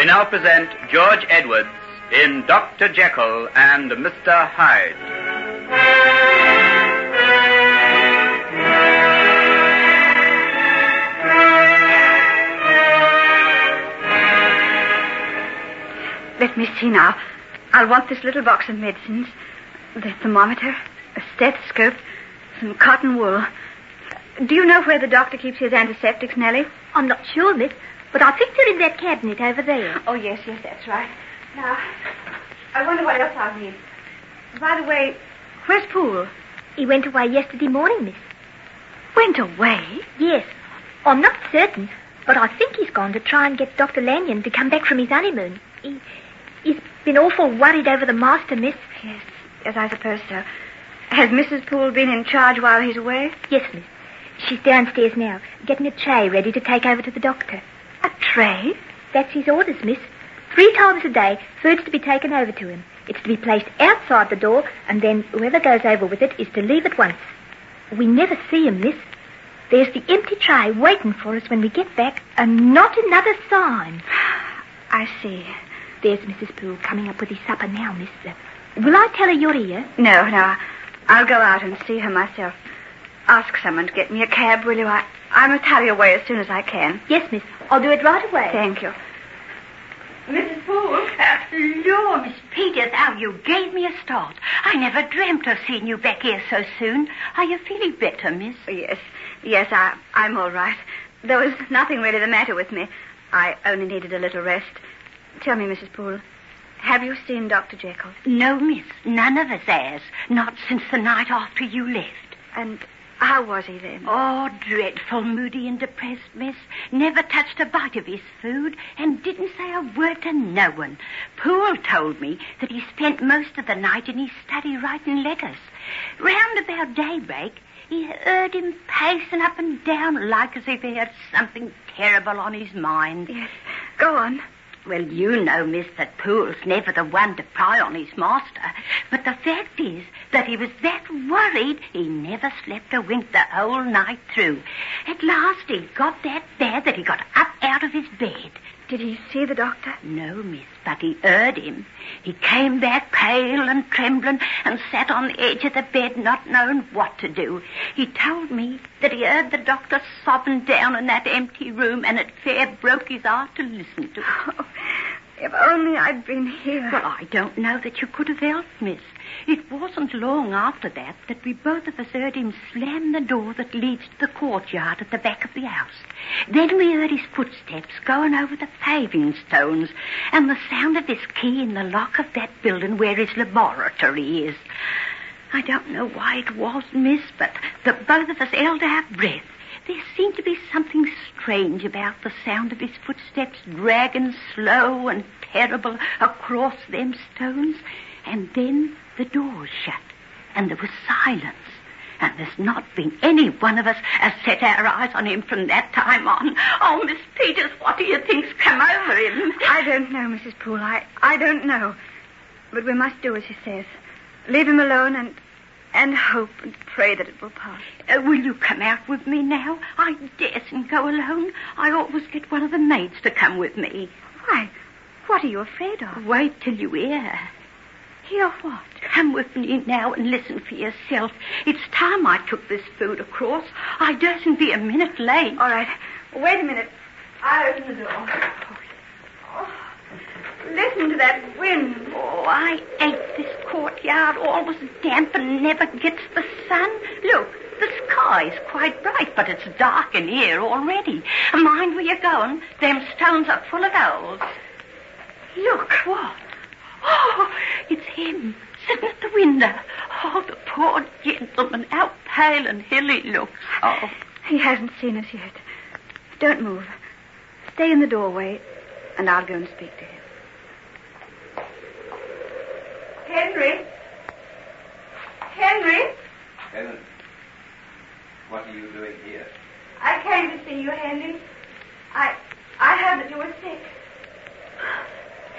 Ladies and gentlemen, we now present George Edwards in Dr. Jekyll and Mr. Hyde. Let me see now. I'll want this little box of medicines, the thermometer, a stethoscope, some cotton wool. Do you know where the doctor keeps his antiseptics, Nellie? I'm not sure, miss, but I think they're in that cabinet over there. Oh, yes, yes, that's right. Now, I wonder what else I'll need. By the way, where's Poole? He went away yesterday morning, miss. Went away? Yes. I'm not certain, but I think he's gone to try and get Dr. Lanyon to come back from his honeymoon. He, he's been awful worried over the master, miss. Yes, yes, I suppose so. Has Mrs. Poole been in charge while he's away? Yes, miss. She's downstairs now, getting a tray ready to take over to the doctor. A tray? That's his orders, miss. Three times a day, food's to be taken over to him. It's to be placed outside the door, and then whoever goes over with it is to leave at once. We never see him, miss. There's the empty tray waiting for us when we get back, and not another sign. I see. There's Mrs. Poole coming up with his supper now, miss. Will I tell her you're here? No, no. I'll go out and see her myself. Ask someone to get me a cab, will you? I, I must hurry away as soon as I can. Yes, miss. I'll do it right away. Thank you. Mrs. Poole? Uh, Lord, Miss Peters, how you gave me a start. I never dreamt of seeing you back here so soon. Are you feeling better, miss? Yes, yes, I, I'm all right. There was nothing really the matter with me. I only needed a little rest. Tell me, Mrs. Poole, have you seen Dr. Jekyll? No, miss. None of us has. Not since the night after you left. And how was he then? Oh, dreadful, moody and depressed, miss. Never touched a bite of his food and didn't say a word to no one. Poole told me that he spent most of the night in his study writing letters. Round about daybreak, he heard him pacing up and down like as if he had something terrible on his mind. Yes. Go on. Well, you know, miss, that Poole's never the one to pry on his master. But the fact is that he was that worried he never slept a wink the whole night through. At last he got that bad that he got up out of his bed. Did he see the doctor? No, miss, but he heard him. He came back pale and trembling and sat on the edge of the bed not knowing what to do. He told me that he heard the doctor sobbing down in that empty room and it fair broke his heart to listen to. Oh, if only I'd been here. Well, I don't know that you could have helped, miss. It wasn't long after that that we both of us heard him slam the door that leads to the courtyard at the back of the house. Then we heard his footsteps going over the paving stones and the sound of his key in the lock of that building where his laboratory is. I don't know why it was, miss, but the both of us held our breath. There seemed to be something strange about the sound of his footsteps dragging slow and terrible across them stones. And then the door shut, and there was silence. And there's not been any one of us has set our eyes on him from that time on. Oh, Miss Peters, what do you think's come over him? I don't know, Mrs. Poole. I, I don't know. But we must do as he says. Leave him alone and and hope and pray that it will pass. Uh, will you come out with me now? I daresn't go alone. I always get one of the maids to come with me. Why? What are you afraid of? Wait till you hear. Hear what? Come with me now and listen for yourself. It's time I took this food across. I dursn't be a minute late. All right. Wait a minute. I'll open the door. Listen to that wind. Oh, I hate this courtyard. Always damp and never gets the sun. Look, the sky's quite bright, but it's dark in here already. Mind where you're going. Them stones are full of owls. Look. What? Oh, it's him, sitting at the window. Oh, the poor gentleman, how pale and ill he looks. Oh. He hasn't seen us yet. Don't move. Stay in the doorway, and I'll go and speak to him. Henry? Henry? Helen, what are you doing here? I came to see you, Henry. I I heard that you were sick.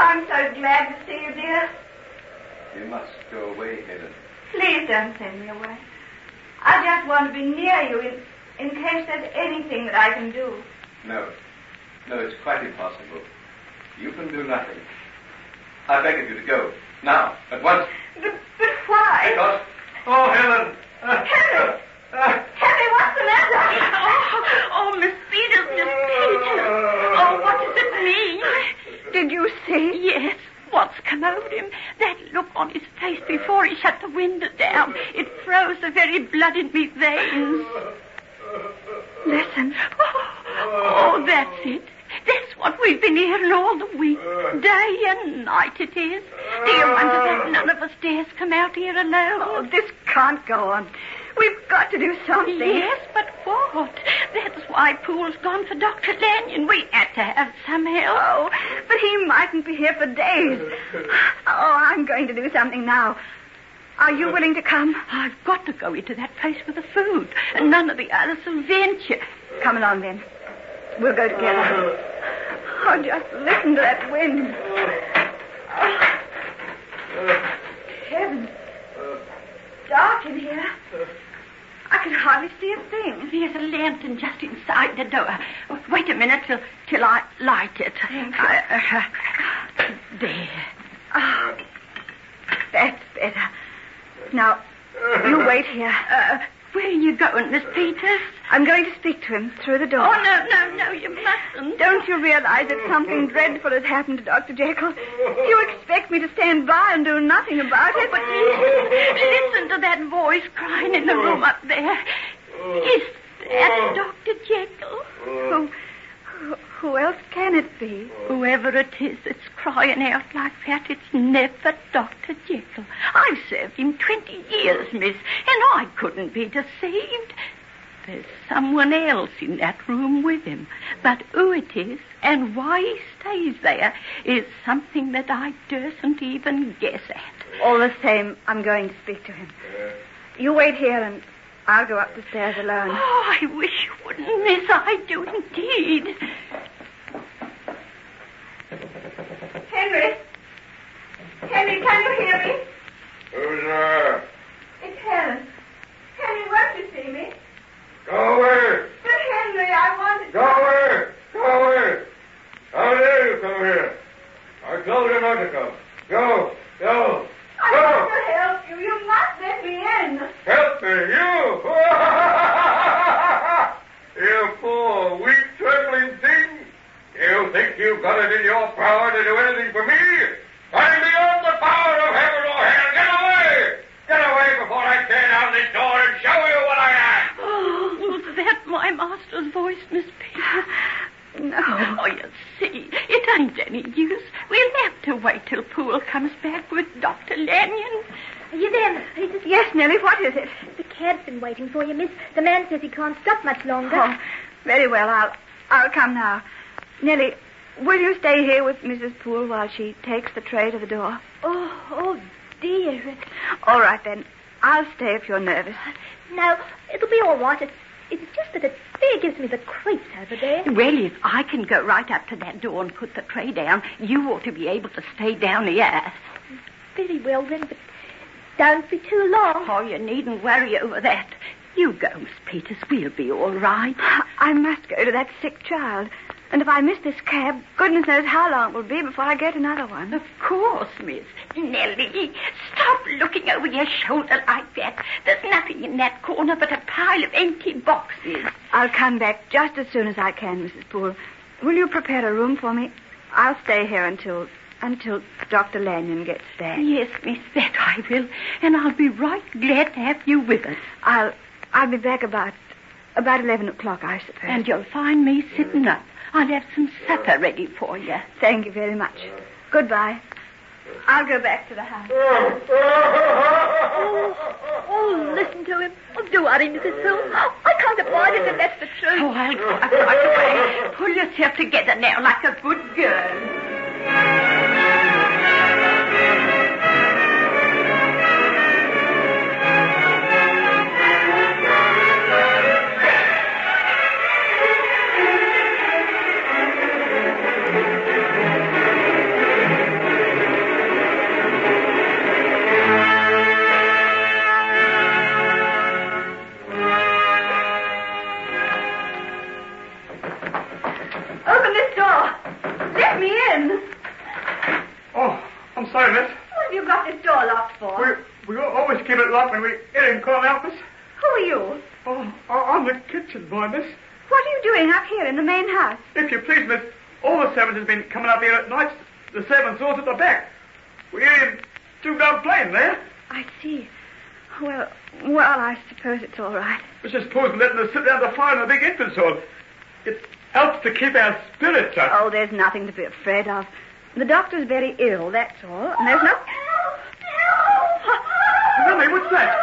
I'm so glad to see you, dear. You must go away, Helen. Please don't send me away. I just want to be near you in, in case there's anything that I can do. No. No, it's quite impossible. You can do nothing. I beg of you to go. Now, at once. But, but why? Because. Oh, Helen! Uh, Henry! uh, Henry, what's the matter? Oh, oh, Miss Peters, Miss Peters. Oh, what does it mean? Did you see? Yes, what's come over him? That look on his face before he shut the window down. It froze the very blood in me veins. Listen. Oh, that's it. That's what we've been hearing all the week. Uh. Day and night it is. Do you uh. wonder that none of us dares come out here alone? Oh, this can't go on. We've got to do something. Yes, but what? That's why Poole's gone for Dr. Lanyon. We had to have some help. Oh, but he mightn't be here for days. Oh, I'm going to do something now. Are you willing to come? I've got to go into that place with the food, and none of the others will venture. Come along then. We'll go together. Uh. Oh, just listen to that wind. Oh. Heavens. Dark in here. I can hardly see a thing. There's a lantern just inside the door. Oh, Wait a minute till till I light it. I- uh, there. Oh, that's better. Now, you wait here. Uh, where are you going, Miss Peters? I'm going to speak to him through the door. Oh no, no, no! You mustn't. Don't you realize that something dreadful has happened to Dr. Jekyll? You expect me to stand by and do nothing about it? Oh, but listen, listen to that voice crying in the room up there. Is that Dr. Jekyll? Who, who, who else can it be? Whoever it is that's crying out like that, it's never Dr. Jekyll. I've served him 20 years, miss, and I couldn't be deceived. There's someone else in that room with him. But who it is and why he stays there is something that I dursn't even guess at. All the same, I'm going to speak to him. You wait here and I'll go up the stairs alone. Oh, I wish you wouldn't, miss. I do indeed. Henry! Henry, can you hear me? Who's there? It's Helen. Henry, won't you see me? Go away! But Henry, I wanted Go away! Go away! How dare you come here? I told you not to come. Go! Go! I Go! want to help you. You must let me in. Help me, you! you poor, weak, trembling thing! You think you've it in your power to do anything for me? I'm beyond the power of heaven or hell. Get away! Get away before I tear down this door and show you what I am! Oh, was that my master's voice, Miss Peters? No. Oh, you see, it ain't any use. We'll have to wait till Poole comes back with Dr. Lanyon. Are you there, Miss Peters? Yes, Nellie, what is it? The cab's been waiting for you, miss. The man says he can't stop much longer. Oh, very well. I'll I'll come now. Nellie, will you stay here with Mrs. Poole while she takes the tray to the door? Oh, oh, dear. All right then. I'll stay if you're nervous. No, it'll be all right. It's, it's just that it fair gives me the creeps over there. Well, if I can go right up to that door and put the tray down, you ought to be able to stay down here. Very well then, but don't be too long. Oh, you needn't worry over that. You go, Miss Peters. We'll be all right. I must go to that sick child. And if I miss this cab, goodness knows how long it will be before I get another one. Of course, Miss. Nellie, stop looking over your shoulder like that. There's nothing in that corner but a pile of empty boxes. I'll come back just as soon as I can, Mrs. Poole. Will you prepare a room for me? I'll stay here until until Dr. Lanyon gets back. Yes, Miss, that I will. And I'll be right glad to have you with us. I'll I'll be back about about eleven o'clock, I suppose. And you'll find me sitting up. I'll have some supper ready for you. thank you very much. Goodbye. I'll go back to the house. Oh, oh, listen to him. Oh, do worry, Mrs. Poole. Oh, I can't abide it if that's the truth. Oh, I'll go right away. Pull yourself together now like a good girl. I'm sorry, miss. What have you got this door locked for? We, we always keep it locked when we get in call out, miss. Who are you? Oh, I'm the kitchen boy, miss. What are you doing up here in the main house? If you please, miss, all the servants have been coming up here at night. The servants' doors at the back. We hear him two down playing there. I see. Well, well, I suppose it's all right. Mrs. Poole's letting us sit down the fire in the big entrance hall. It helps to keep our spirits up. Oh, there's nothing to be afraid of. The doctor's very ill, that's all. And there's no... Nellie, what's that?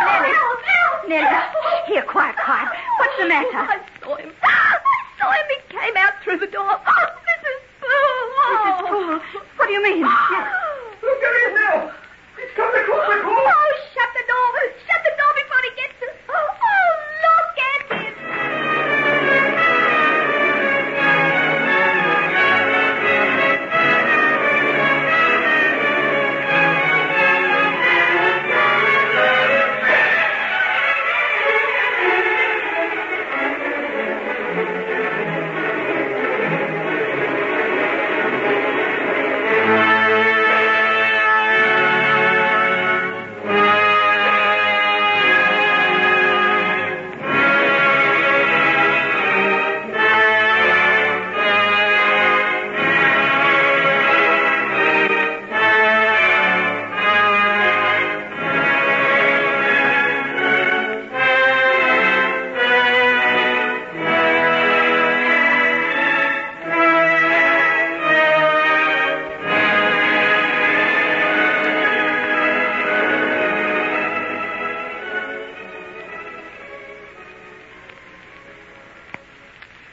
Nellie. Help, help, Nellie. Here, quiet, quiet. What's the matter? Oh, I saw him. I saw him. He came out through the door. Oh, Mrs. Poole. Mrs. Poole. What do you mean? Oh,